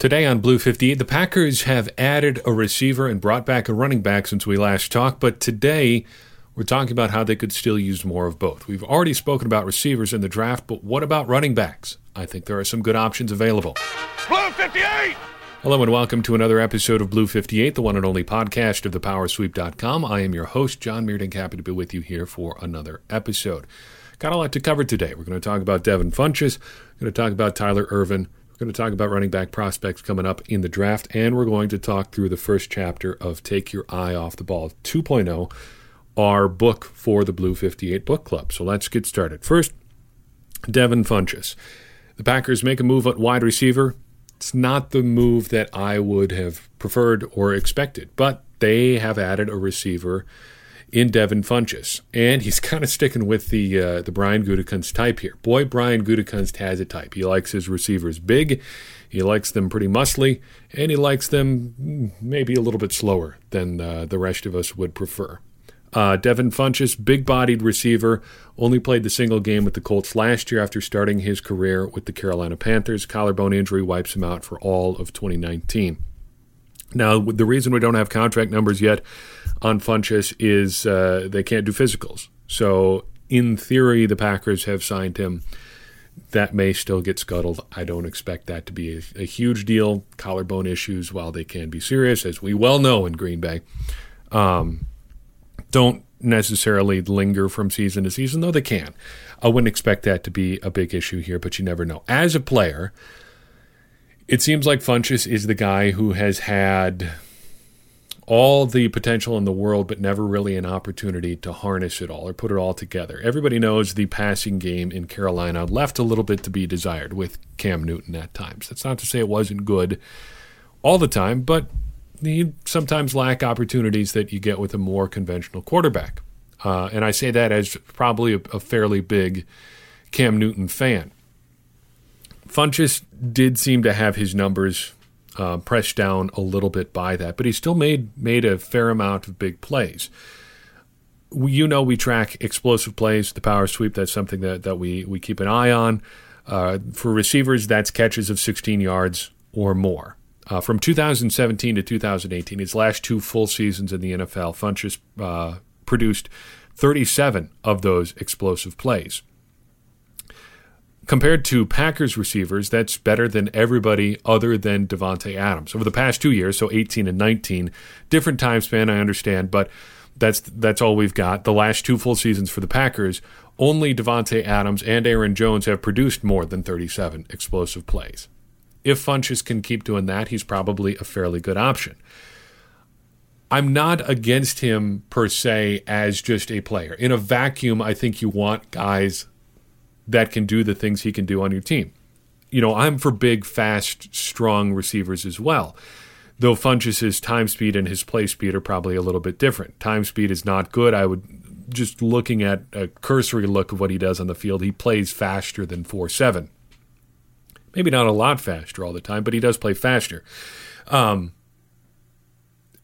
Today on Blue 58, the Packers have added a receiver and brought back a running back since we last talked, but today we're talking about how they could still use more of both. We've already spoken about receivers in the draft, but what about running backs? I think there are some good options available. Blue 58! Hello and welcome to another episode of Blue 58, the one and only podcast of thepowersweep.com. I am your host, John Meerdink, happy to be with you here for another episode. Got a lot to cover today. We're going to talk about Devin Funchess, we're going to talk about Tyler Going to talk about running back prospects coming up in the draft, and we're going to talk through the first chapter of Take Your Eye Off the Ball 2.0, our book for the Blue 58 Book Club. So let's get started. First, Devin Funchess. The Packers make a move at wide receiver. It's not the move that I would have preferred or expected, but they have added a receiver in Devin Funchess. And he's kind of sticking with the uh, the Brian Gutekunst type here. Boy, Brian Gutekunst has a type. He likes his receivers big, he likes them pretty muscly, and he likes them maybe a little bit slower than uh, the rest of us would prefer. Uh, Devin Funchess, big bodied receiver, only played the single game with the Colts last year after starting his career with the Carolina Panthers. Collarbone injury wipes him out for all of 2019. Now, the reason we don't have contract numbers yet on Funchess is uh, they can't do physicals. So, in theory, the Packers have signed him. That may still get scuttled. I don't expect that to be a, a huge deal. Collarbone issues, while they can be serious, as we well know in Green Bay, um, don't necessarily linger from season to season, though they can. I wouldn't expect that to be a big issue here, but you never know. As a player, it seems like Funchess is the guy who has had all the potential in the world, but never really an opportunity to harness it all or put it all together. Everybody knows the passing game in Carolina left a little bit to be desired with Cam Newton at times. That's not to say it wasn't good all the time, but you sometimes lack opportunities that you get with a more conventional quarterback. Uh, and I say that as probably a, a fairly big Cam Newton fan. Funchess did seem to have his numbers uh, pressed down a little bit by that, but he still made made a fair amount of big plays. We, you know, we track explosive plays, the power sweep. That's something that, that we, we keep an eye on. Uh, for receivers, that's catches of 16 yards or more. Uh, from 2017 to 2018, his last two full seasons in the NFL, Funchess uh, produced 37 of those explosive plays. Compared to Packers receivers, that's better than everybody other than Davante Adams over the past two years. So 18 and 19, different time span. I understand, but that's that's all we've got. The last two full seasons for the Packers, only Davante Adams and Aaron Jones have produced more than 37 explosive plays. If Funchess can keep doing that, he's probably a fairly good option. I'm not against him per se as just a player. In a vacuum, I think you want guys that can do the things he can do on your team. You know, I'm for big, fast, strong receivers as well. Though Funchess' time speed and his play speed are probably a little bit different. Time speed is not good. I would just looking at a cursory look of what he does on the field, he plays faster than 4 7. Maybe not a lot faster all the time, but he does play faster. Um,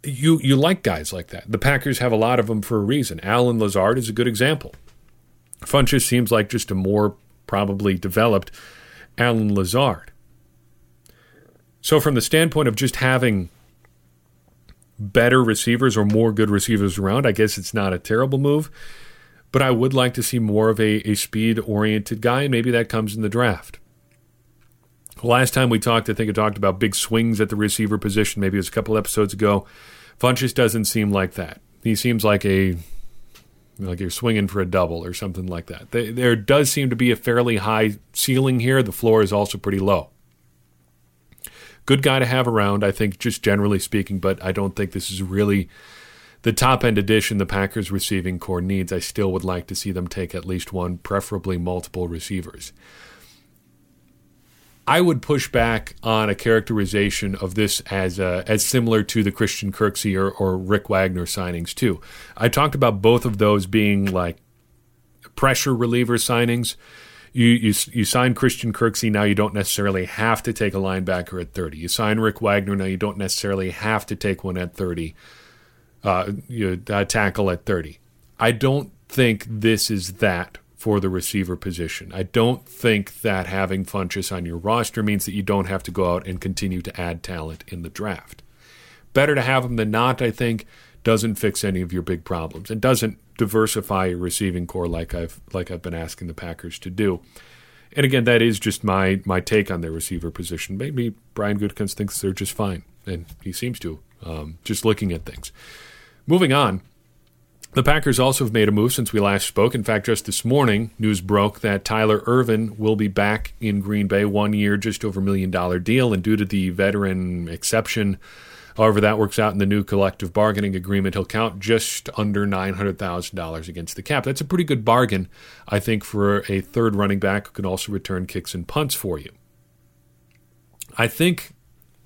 you you like guys like that. The Packers have a lot of them for a reason. Allen Lazard is a good example. Funchess seems like just a more probably developed Allen Lazard. So, from the standpoint of just having better receivers or more good receivers around, I guess it's not a terrible move. But I would like to see more of a, a speed oriented guy, and maybe that comes in the draft. Last time we talked, I think I talked about big swings at the receiver position. Maybe it was a couple episodes ago. Funchess doesn't seem like that. He seems like a like you're swinging for a double or something like that. There does seem to be a fairly high ceiling here. The floor is also pretty low. Good guy to have around, I think, just generally speaking, but I don't think this is really the top end addition the Packers receiving corps needs. I still would like to see them take at least one, preferably multiple receivers. I would push back on a characterization of this as uh, as similar to the Christian Kirksey or, or Rick Wagner signings too. I talked about both of those being like pressure reliever signings. You, you you sign Christian Kirksey now you don't necessarily have to take a linebacker at 30. You sign Rick Wagner now you don't necessarily have to take one at 30. Uh, you uh, tackle at 30. I don't think this is that for the receiver position. I don't think that having Funchess on your roster means that you don't have to go out and continue to add talent in the draft. Better to have him than not, I think. Doesn't fix any of your big problems and doesn't diversify your receiving corps like I've like I've been asking the Packers to do. And again, that is just my my take on their receiver position. Maybe Brian Gutekunst thinks they're just fine, and he seems to. Um, just looking at things. Moving on, the Packers also have made a move since we last spoke. In fact, just this morning, news broke that Tyler Ervin will be back in Green Bay, one year, just over a million dollar deal. And due to the veteran exception, however that works out in the new collective bargaining agreement, he'll count just under $900,000 against the cap. That's a pretty good bargain, I think, for a third running back who can also return kicks and punts for you. I think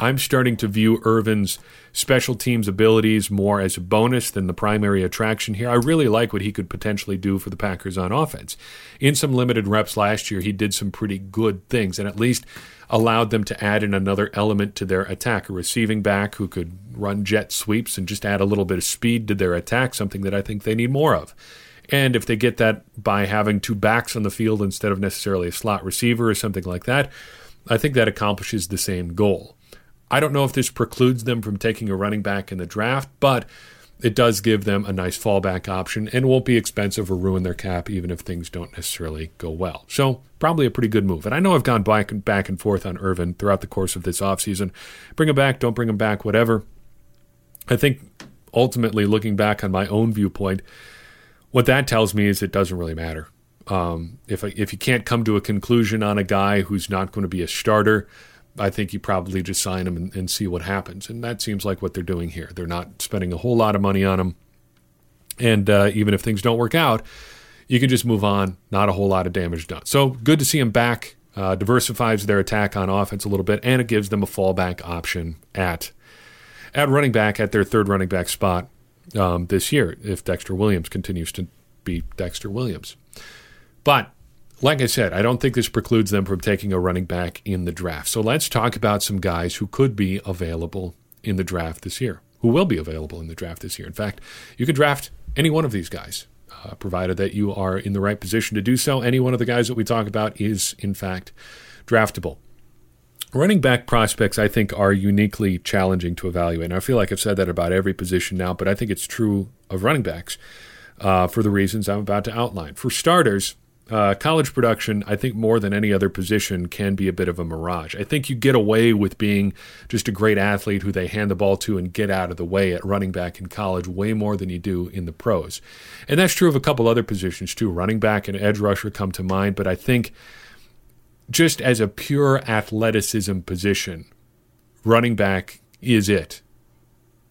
I'm starting to view Ervin's special teams abilities more as a bonus than the primary attraction here. I really like what he could potentially do for the Packers on offense. In some limited reps last year, he did some pretty good things and at least allowed them to add in another element to their attack, a receiving back who could run jet sweeps and just add a little bit of speed to their attack, something that I think they need more of. And if they get that by having two backs on the field instead of necessarily a slot receiver or something like that, I think that accomplishes the same goal. I don't know if this precludes them from taking a running back in the draft, but it does give them a nice fallback option and won't be expensive or ruin their cap even if things don't necessarily go well. So, probably a pretty good move. And I know I've gone back and back and forth on Ervin throughout the course of this offseason. Bring him back, don't bring him back, whatever. I think ultimately, looking back on my own viewpoint, what that tells me is it doesn't really matter. Um, if if you can't come to a conclusion on a guy who's not going to be a starter, I think you probably just sign him and, and, see what happens. And that seems like what they're doing here. They're not spending a whole lot of money on him. And uh, even if things don't work out, you can just move on. Not a whole lot of damage done. So good to see him back. Uh, diversifies their attack on offense a little bit, and it gives them a fallback option at at running back at their third running back spot um, this year if Dexter Williams continues to be Dexter Williams. But like I said, I don't think this precludes them from taking a running back in the draft. So let's talk about some guys who could be available in the draft this year, who will be available in the draft this year. In fact, you can draft any one of these guys, uh, provided that you are in the right position to do so. Any one of the guys that we talk about is, in fact, draftable. Running back prospects, I think, are uniquely challenging to evaluate. And I feel like I've said that about every position now, but I think it's true of running backs uh, for the reasons I'm about to outline. For starters, uh, college production, I think more than any other position, can be a bit of a mirage. I think you get away with being just a great athlete who they hand the ball to and get out of the way at running back in college way more than you do in the pros. And that's true of a couple other positions too. Running back and edge rusher come to mind, but I think just as a pure athleticism position, running back is it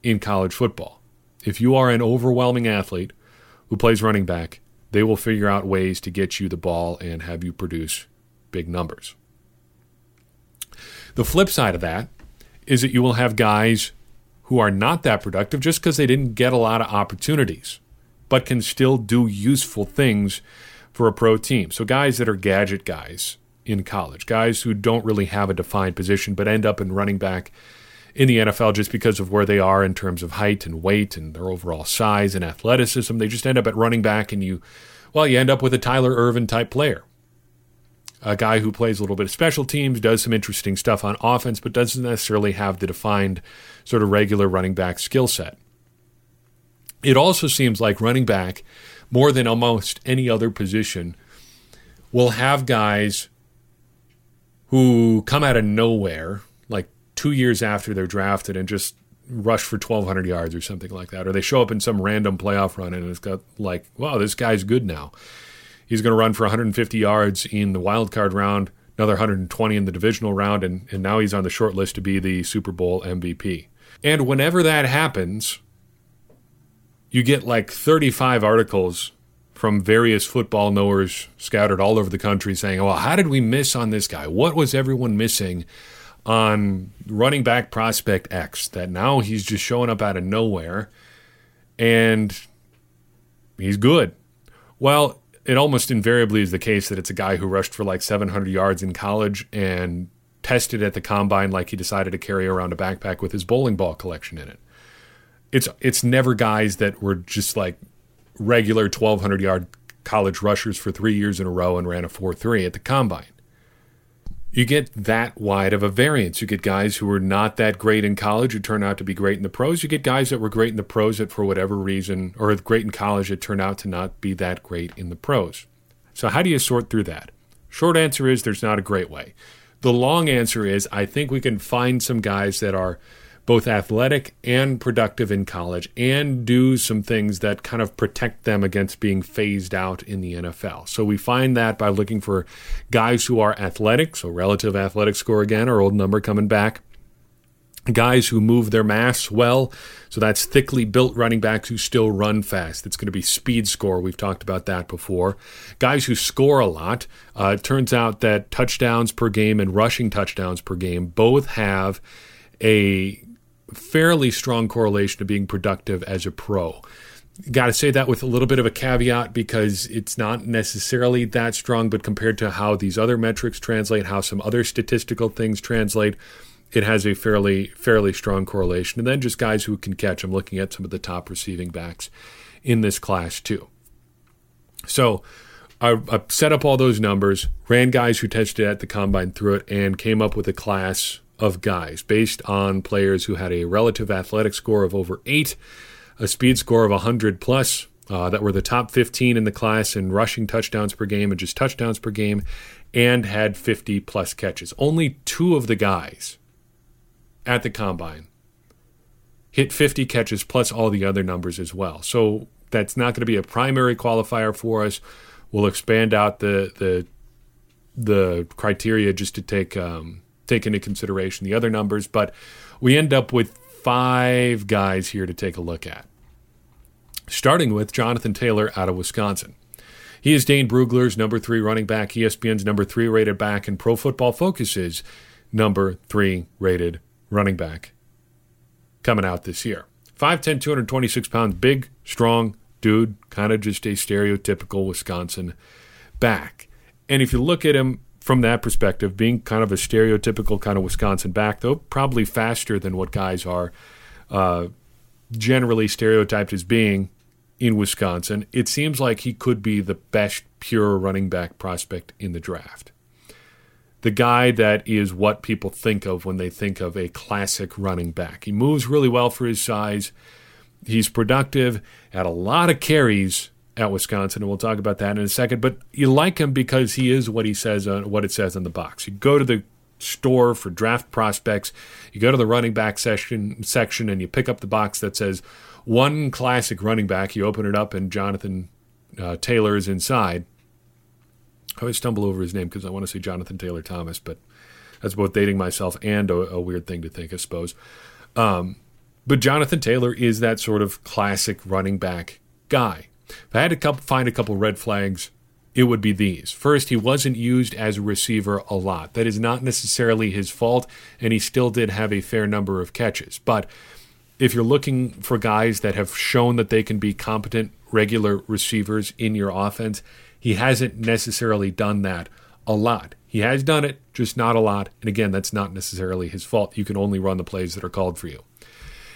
in college football. If you are an overwhelming athlete who plays running back, they will figure out ways to get you the ball and have you produce big numbers. The flip side of that is that you will have guys who are not that productive just because they didn't get a lot of opportunities, but can still do useful things for a pro team. So, guys that are gadget guys in college, guys who don't really have a defined position but end up in running back in the NFL just because of where they are in terms of height and weight and their overall size and athleticism. They just end up at running back, and you, well, you end up with a Tyler Ervin type player. A guy who plays a little bit of special teams, does some interesting stuff on offense, but doesn't necessarily have the defined sort of regular running back skill set. It also seems like running back, more than almost any other position, will have guys who come out of nowhere two years after they're drafted and just rush for 1,200 yards or something like that. Or they show up in some random playoff run and it's got like, wow, this guy's good now. He's going to run for 150 yards in the wild card round, another 120 in the divisional round, and, and now he's on the short list to be the Super Bowl MVP. And whenever that happens, you get like 35 articles from various football knowers scattered all over the country saying, well, how did we miss on this guy? What was everyone missing? On running back prospect X that now he's just showing up out of nowhere and he's good. Well, it almost invariably is the case that it's a guy who rushed for like 700 yards in college and tested at the combine like he decided to carry around a backpack with his bowling ball collection in it. It's it's never guys that were just like regular 1200 yard college rushers for three years in a row and ran a 4 3 at the combine. You get that wide of a variance. You get guys who were not that great in college who turn out to be great in the pros. You get guys that were great in the pros that, for whatever reason, or great in college that turn out to not be that great in the pros. So, how do you sort through that? Short answer is there's not a great way. The long answer is I think we can find some guys that are both athletic and productive in college and do some things that kind of protect them against being phased out in the NFL. So we find that by looking for guys who are athletic, so relative athletic score again, our old number coming back. Guys who move their mass well, so that's thickly built running backs who still run fast. It's going to be speed score. We've talked about that before. Guys who score a lot. Uh, it turns out that touchdowns per game and rushing touchdowns per game both have a fairly strong correlation to being productive as a pro. Got to say that with a little bit of a caveat because it's not necessarily that strong, but compared to how these other metrics translate, how some other statistical things translate, it has a fairly fairly strong correlation. And then just guys who can catch. I'm looking at some of the top receiving backs in this class too. So I, I set up all those numbers, ran guys who tested at the combine through it, and came up with a class of guys based on players who had a relative athletic score of over eight, a speed score of 100 plus, uh, that were the top 15 in the class in rushing touchdowns per game and just touchdowns per game, and had 50 plus catches. Only two of the guys at the combine hit 50 catches plus all the other numbers as well. So that's not going to be a primary qualifier for us. We'll expand out the the the criteria just to take um, take into consideration the other numbers, but we end up with five guys here to take a look at. Starting with Jonathan Taylor out of Wisconsin. He is Dane Brugler's number three running back, ESPN's number three rated back, and Pro Football Focus's number three rated running back coming out this year. 5'10, 226 pounds, big, strong dude, kind of just a stereotypical Wisconsin back. And if you look at him from that perspective, being kind of a stereotypical kind of Wisconsin back, though probably faster than what guys are uh, generally stereotyped as being in Wisconsin, it seems like he could be the best pure running back prospect in the draft. The guy that is what people think of when they think of a classic running back. He moves really well for his size. He's productive, had a lot of carries at Wisconsin, and we'll talk about that in a second. But you like him because he is what he says on what it says on the box. You go to the store for draft prospects, you go to the running back section section, and you pick up the box that says one classic running back. You open it up, and Jonathan uh, Taylor is inside. I always stumble over his name because I want to say Jonathan Taylor Thomas, but that's both dating myself and a, a weird thing to think, I suppose. Um, but Jonathan Taylor is that sort of classic running back guy. If I had to find a couple red flags, it would be these. First, he wasn't used as a receiver a lot. That is not necessarily his fault, and he still did have a fair number of catches. But if you're looking for guys that have shown that they can be competent regular receivers in your offense, he hasn't necessarily done that a lot. He has done it, just not a lot. And again, that's not necessarily his fault. You can only run the plays that are called for you.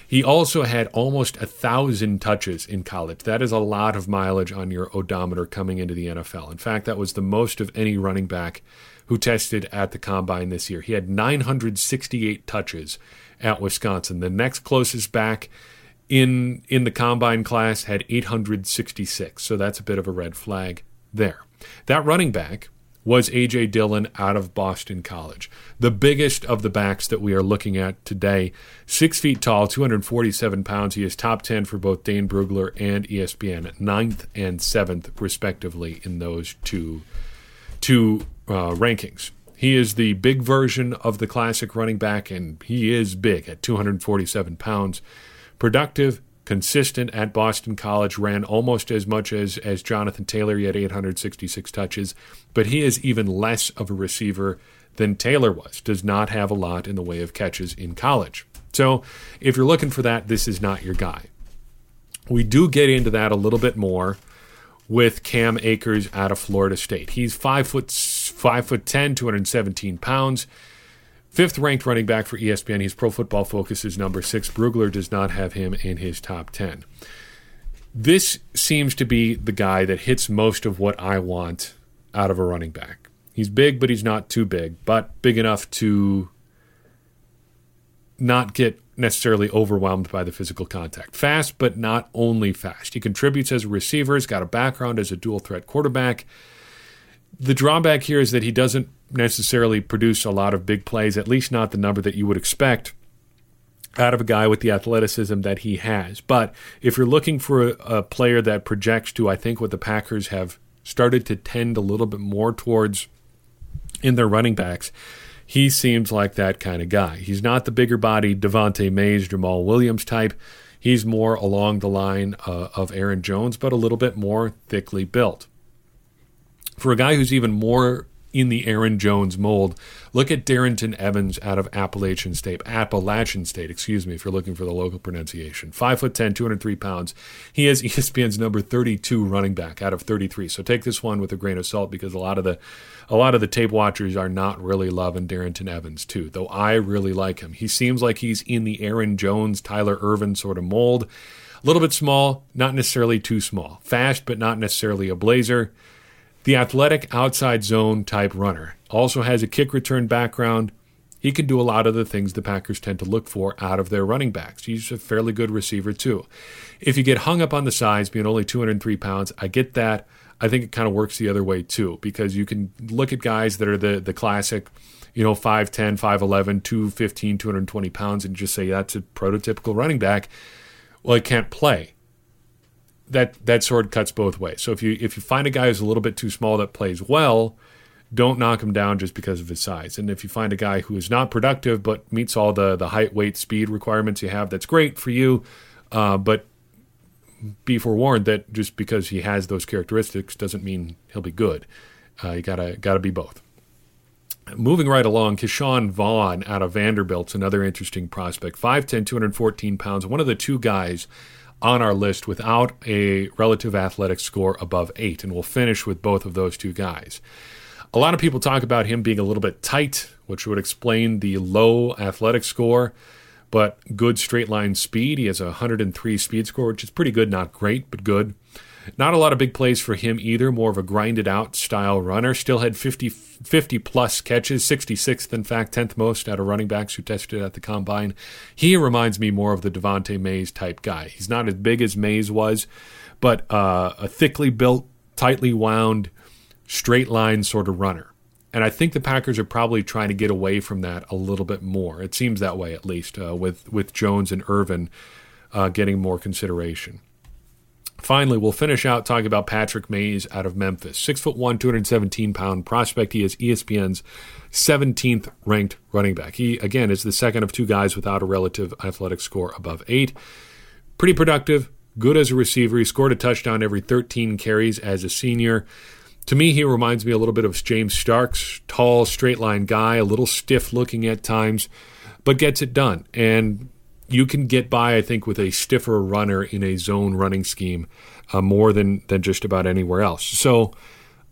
He also had almost a thousand touches in college. That is a lot of mileage on your odometer coming into the NFL. In fact, that was the most of any running back who tested at the combine this year. He had 968 touches at Wisconsin. The next closest back in in the combine class had 866. So that's a bit of a red flag there. That running back was A.J. Dillon out of Boston College. The biggest of the backs that we are looking at today. Six feet tall, 247 pounds. He is top 10 for both Dane Brugler and ESPN, ninth and seventh, respectively, in those two, two uh, rankings. He is the big version of the classic running back, and he is big at 247 pounds. Productive, consistent at Boston College, ran almost as much as, as Jonathan Taylor. He had 866 touches, but he is even less of a receiver than Taylor was. Does not have a lot in the way of catches in college. So if you're looking for that, this is not your guy. We do get into that a little bit more with Cam Akers out of Florida State. He's five foot five foot ten, 217 pounds. Fifth ranked running back for ESPN. He's Pro Football Focus is number six. Brugler does not have him in his top 10. This seems to be the guy that hits most of what I want out of a running back. He's big, but he's not too big, but big enough to not get necessarily overwhelmed by the physical contact. Fast, but not only fast. He contributes as a receiver, he's got a background as a dual threat quarterback. The drawback here is that he doesn't necessarily produce a lot of big plays, at least not the number that you would expect out of a guy with the athleticism that he has. But if you're looking for a, a player that projects to, I think, what the Packers have started to tend a little bit more towards in their running backs, he seems like that kind of guy. He's not the bigger bodied Devante Mays, Jamaal Williams type. He's more along the line uh, of Aaron Jones, but a little bit more thickly built. For a guy who's even more in the Aaron Jones mold. Look at Darrynton Evans out of Appalachian State, Appalachian State, excuse me, if you're looking for the local pronunciation. Five foot 10, 203 pounds. He is ESPN's number 32 running back out of 33. So take this one with a grain of salt because a lot of the a lot of the tape watchers are not really loving Darrynton Evans too, though I really like him. He seems like he's in the Aaron Jones, Tyler Ervin sort of mold. A little bit small, not necessarily too small. Fast, but not necessarily a blazer. The athletic outside zone type runner also has a kick return background. He can do a lot of the things the Packers tend to look for out of their running backs. He's a fairly good receiver, too. If you get hung up on the size, being only 203 pounds, I get that. I think it kind of works the other way, too, because you can look at guys that are the, the classic, you know, 5'10, 5'11, 215, 220 pounds, and just say that's a prototypical running back. Well, he can't play that that sword cuts both ways. So if you if you find a guy who's a little bit too small that plays well, don't knock him down just because of his size. And if you find a guy who is not productive but meets all the the height, weight, speed requirements you have, that's great for you. Uh, but be forewarned that just because he has those characteristics doesn't mean he'll be good. Uh, you gotta gotta be both. Moving right along, Ke'Shawn Vaughn out of Vanderbilt's another interesting prospect. 5'10, 214 pounds. One of the two guys on our list without a relative athletic score above eight, and we'll finish with both of those two guys. A lot of people talk about him being a little bit tight, which would explain the low athletic score, but good straight line speed. He has a 103 speed score, which is pretty good, not great, but good. Not a lot of big plays for him either, more of a grinded out style runner. Still had 50, 50 plus catches, 66th, in fact, 10th most out of running backs who tested at the combine. He reminds me more of the Devante Mays type guy. He's not as big as Mays was, but uh, a thickly built, tightly wound, straight line sort of runner. And I think the Packers are probably trying to get away from that a little bit more. It seems that way, at least, uh, with, with Jones and Ervin uh, getting more consideration. Finally, we'll finish out talking about Patrick Mays out of Memphis. Six foot one, 217 pound prospect. He is ESPN's 17th ranked running back. He, again, is the second of two guys without a relative athletic score above eight. Pretty productive, good as a receiver. He scored a touchdown every 13 carries as a senior. To me, he reminds me a little bit of James Starks, tall, straight line guy, a little stiff looking at times, but gets it done. And you can get by, I think, with a stiffer runner in a zone running scheme uh, more than than just about anywhere else. So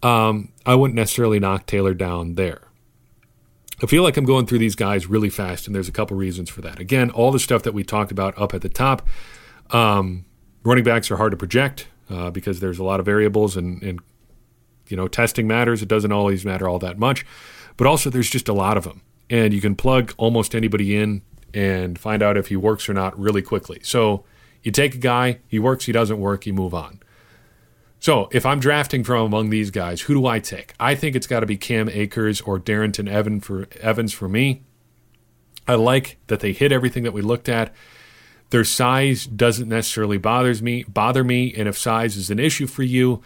um, I wouldn't necessarily knock Taylor down there. I feel like I'm going through these guys really fast, and there's a couple reasons for that. Again, all the stuff that we talked about up at the top. Um, running backs are hard to project uh, because there's a lot of variables, and, and you know testing matters. It doesn't always matter all that much, but also there's just a lot of them, and you can plug almost anybody in and find out if he works or not really quickly. So you take a guy, he works, he doesn't work, you move on. So if I'm drafting from among these guys, who do I take? I think it's got to be Cam Akers or Darrynton Evan for Evans for me. I like that they hit everything that we looked at. Their size doesn't necessarily bothers me bother me, and if size is an issue for you,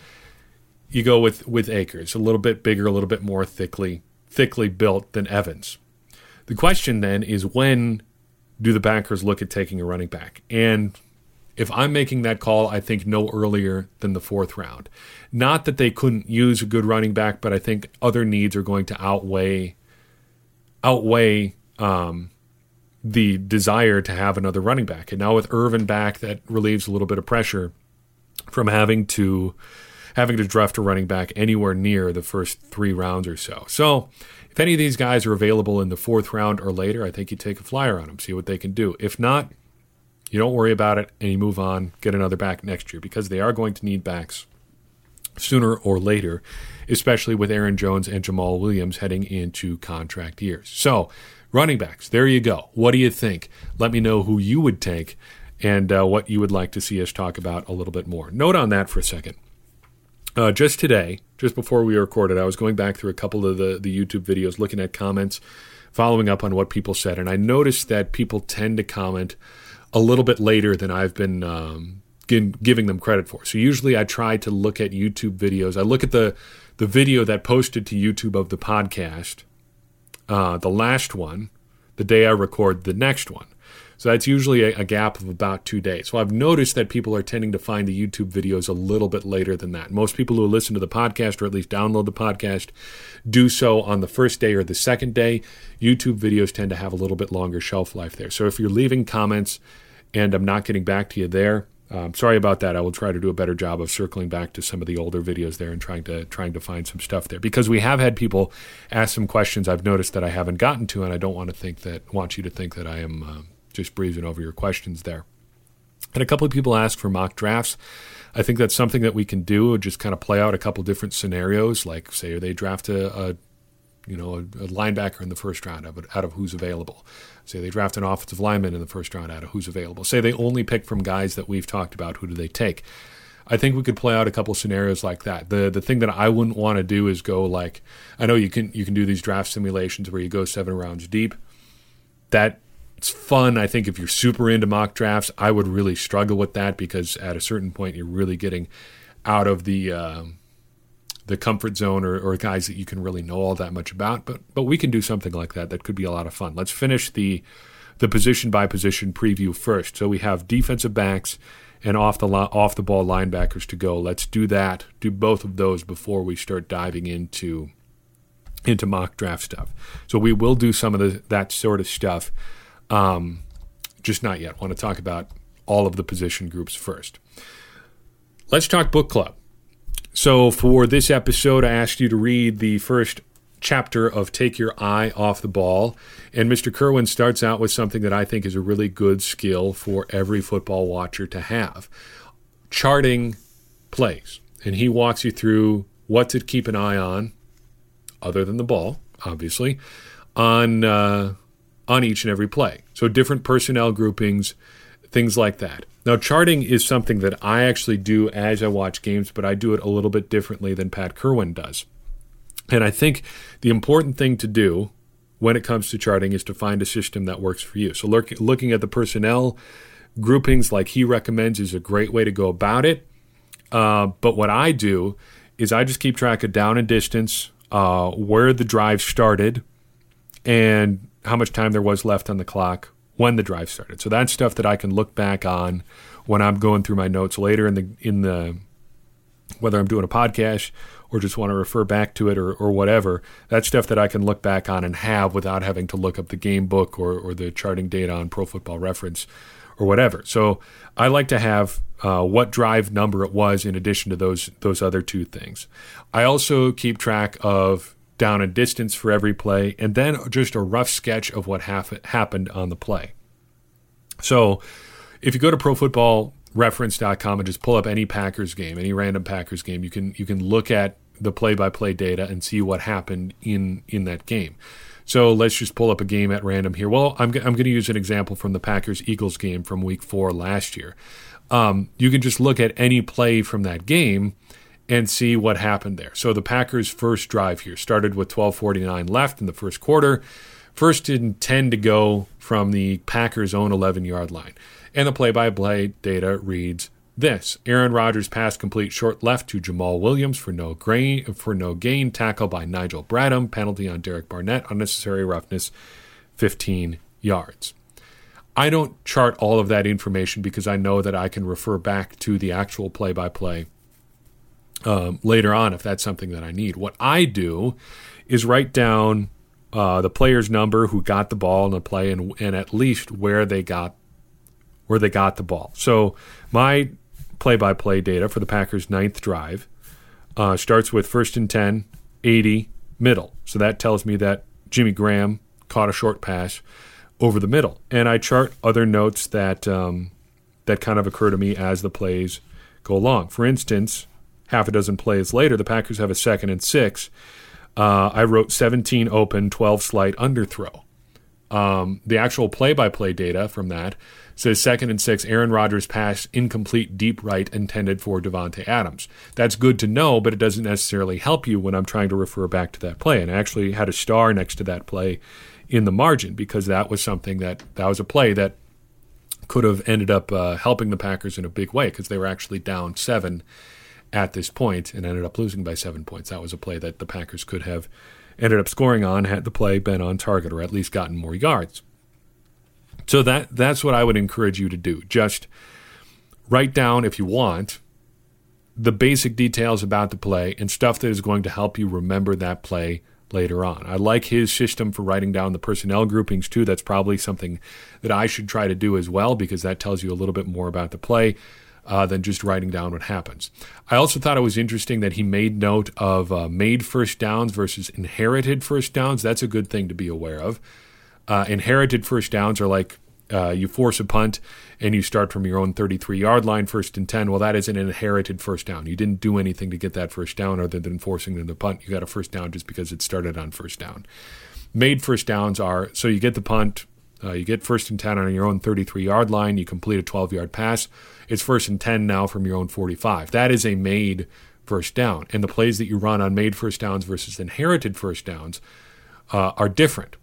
you go with with Akers, a little bit bigger, a little bit more thickly thickly built than Evans. The question then is when do the Packers look at taking a running back? And if I'm making that call, I think no earlier than the fourth round. Not that they couldn't use a good running back, but I think other needs are going to outweigh outweigh um, the desire to have another running back. And now with Ervin back, that relieves a little bit of pressure from having to having to draft a running back anywhere near the first three rounds or so. So if any of these guys are available in the fourth round or later, I think you take a flyer on them, see what they can do. If not, You don't worry about it and you move on, get another back next year because they are going to need backs sooner or later, especially with Aaron Jones and Jamaal Williams heading into contract years. So, running backs, there you go. What do you think? Let me know who you would take and uh, what you would like to see us talk about a little bit more. Note on that for a second. Uh, just today, just before we recorded, I was going back through a couple of the, the YouTube videos, looking at comments, following up on what people said, and I noticed that people tend to comment a little bit later than I've been um, giving them credit for. So usually I try to look at YouTube videos. I look at the the video that posted to YouTube of the podcast, uh, the last one, the day I record the next one. So that's usually a, a, gap of about two days. So I've noticed that people are tending to find the YouTube videos a little bit later than that. Most people who listen to the podcast or at least download the podcast do so on the first day or the second day. YouTube videos tend to have a little bit longer shelf life there. So if you're leaving comments and I'm not getting back to you there, um, sorry about that. I will try to do a better job of circling back to some of the older videos there and trying to trying to find some stuff there because we have had people ask some questions I've noticed that I haven't gotten to, and I don't want to think that want you to think that I am uh, just breezing over your questions there. And a couple of people ask for mock drafts. I think that's something that we can do. Just kind of play out a couple different scenarios, like say they draft a, a you know a, a, linebacker in the first round out of, out of who's available. Say they draft an offensive lineman in the first round out of who's available. Say they only pick from guys that we've talked about. Who do they take? I think we could play out a couple scenarios like that. The the thing that I wouldn't want to do is go like I know you can you can do these draft simulations where you go seven rounds deep. That it's fun. I think if you're super into mock drafts, I would really struggle with that because at a certain point you're really getting out of the uh, the comfort zone or, or guys that you can really know all that much about. But but we can do something like that. That could be a lot of fun. Let's finish the the position by position preview first. So we have defensive backs and off the off the ball linebackers to go. Let's do that. Do both of those before we start diving into into mock draft stuff. So we will do some of the, that sort of stuff. Um, just not yet. I want to talk about all of the position groups first. Let's talk book club. So, for this episode, I asked you to read the first chapter of Take Your Eye Off the Ball. And Mr. Kirwan starts out with something that I think is a really good skill for every football watcher to have charting plays. And he walks you through what to keep an eye on, other than the ball, obviously, on, uh, on each and every play. So, different personnel groupings, things like that. Now, charting is something that I actually do as I watch games, but I do it a little bit differently than Pat Kirwan does. And I think the important thing to do when it comes to charting is to find a system that works for you. So, look, looking at the personnel groupings like he recommends is a great way to go about it. Uh, but what I do is I just keep track of down and distance, uh, where the drive started, and how much time there was left on the clock when the drive started. So that's stuff that I can look back on when I'm going through my notes later in the in the whether I'm doing a podcast or just want to refer back to it or, or whatever. That's stuff that I can look back on and have without having to look up the game book or, or the charting data on Pro Football Reference or whatever. So I like to have uh, what drive number it was in addition to those those other two things. I also keep track of down and distance for every play, and then just a rough sketch of what hap- happened on the play. So if you go to profootballreference.com and just pull up any Packers game, any random Packers game, you can you can look at the play-by-play data and see what happened in in that game. So let's just pull up a game at random here. Well, I'm, I'm going to use an example from the Packers Eagles game from week four last year. Um, you can just look at any play from that game and see what happened there. So the Packers' first drive here started with 12:49 left in the first quarter. First and 10 to go from the Packers' own 11-yard line. And the play-by-play data reads this: Aaron Rodgers pass complete short left to Jamaal Williams for no grain for no gain. Tackle by Nigel Bradham. Penalty on Derek Barnett. Unnecessary roughness. 15 yards. I don't chart all of that information because I know that I can refer back to the actual play-by-play um, later on if that's something that I need. What I do is write down uh, the player's number who got the ball in the play and, and at least where they got where they got the ball. So my play-by-play data for the Packers' ninth drive uh, starts with first and 10, 80, middle. So that tells me that Jimmy Graham caught a short pass over the middle. And I chart other notes that um, that kind of occur to me as the plays go along. For instance, half a dozen plays later, the Packers have a second and six. Uh, I wrote 17 open, 12 slight underthrow. Um, the actual play by play data from that says second and six, Aaron Rodgers pass incomplete deep right intended for Davante Adams. That's good to know, but it doesn't necessarily help you when I'm trying to refer back to that play. And I actually had a star next to that play in the margin because that was something that that was a play that could have ended up uh, helping the Packers in a big way because they were actually down seven at this point and ended up losing by seven points. That was a play that the Packers could have ended up scoring on had the play been on target or at least gotten more yards. So that that's what I would encourage you to do. Just write down if you want the basic details about the play and stuff that is going to help you remember that play later on. I like his system for writing down the personnel groupings too. That's probably something that I should try to do as well because that tells you a little bit more about the play. Uh, than just writing down what happens. I also thought it was interesting that he made note of uh, made first downs versus inherited first downs. That's a good thing to be aware of. Uh, inherited first downs are like uh, you force a punt and you start from your own 33 yard line, first and 10. Well, that is an inherited first down. You didn't do anything to get that first down other than forcing them to punt. You got a first down just because it started on first down. Made first downs are so you get the punt, uh, you get first and 10 on your own 33 yard line, you complete a 12 yard pass. It's first and 10 now from your own 45. That is a made first down. And the plays that you run on made first downs versus inherited first downs uh, are different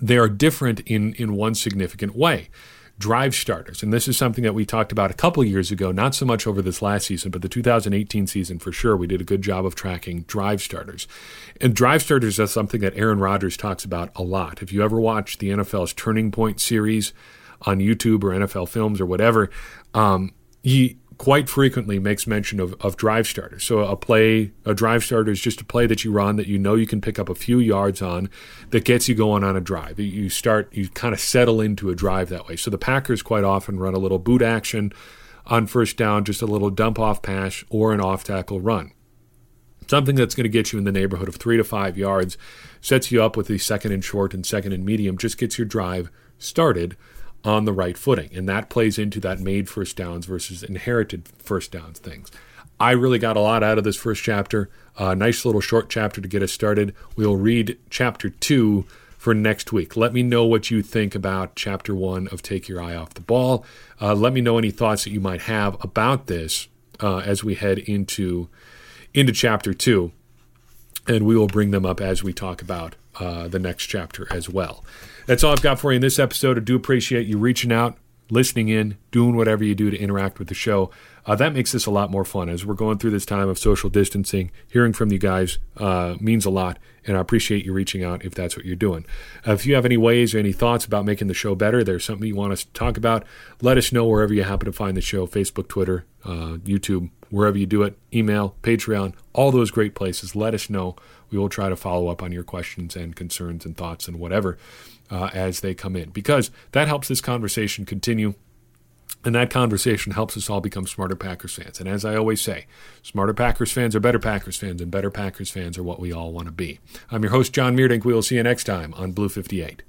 they are different in, in one significant way. Drive starters, and this is something that we talked about a couple years ago, not so much over this last season, but the 2018 season for sure. We did a good job of tracking drive starters. And drive starters is something that Aaron Rodgers talks about a lot. If you ever watch the NFL's Turning Point series on YouTube or NFL Films or whatever, um, he quite frequently makes mention of, of drive starters. So a play, a drive starter is just a play that you run that you know you can pick up a few yards on that gets you going on a drive. You start, you kind of settle into a drive that way. So the Packers quite often run a little boot action on first down, just a little dump off pass or an off tackle run. Something that's going to get you in the neighborhood of three to five yards, sets you up with the second and short and second and medium, just gets your drive started on the right footing. And that plays into that made first downs versus inherited first downs things. I really got a lot out of this first chapter. A uh, nice little short chapter to get us started. We'll read chapter two for next week. Let me know what you think about chapter one of Take Your Eye Off the Ball. Uh, let me know any thoughts that you might have about this uh, as we head into into chapter two, and we will bring them up as we talk about uh, the next chapter as well. That's all I've got for you in this episode. I do appreciate you reaching out, listening in, doing whatever you do to interact with the show. Uh, that makes this a lot more fun as we're going through this time of social distancing. Hearing from you guys uh, means a lot, and I appreciate you reaching out if that's what you're doing. Uh, if you have any ways or any thoughts about making the show better, there's something you want us to talk about, let us know wherever you happen to find the show Facebook, Twitter, uh, YouTube, wherever you do it, email, Patreon, all those great places. Let us know. We will try to follow up on your questions and concerns and thoughts and whatever uh, as they come in because that helps this conversation continue. And that conversation helps us all become smarter Packers fans. And as I always say, smarter Packers fans are better Packers fans, and better Packers fans are what we all want to be. I'm your host, John Meerdink. We will see you next time on Blue 58.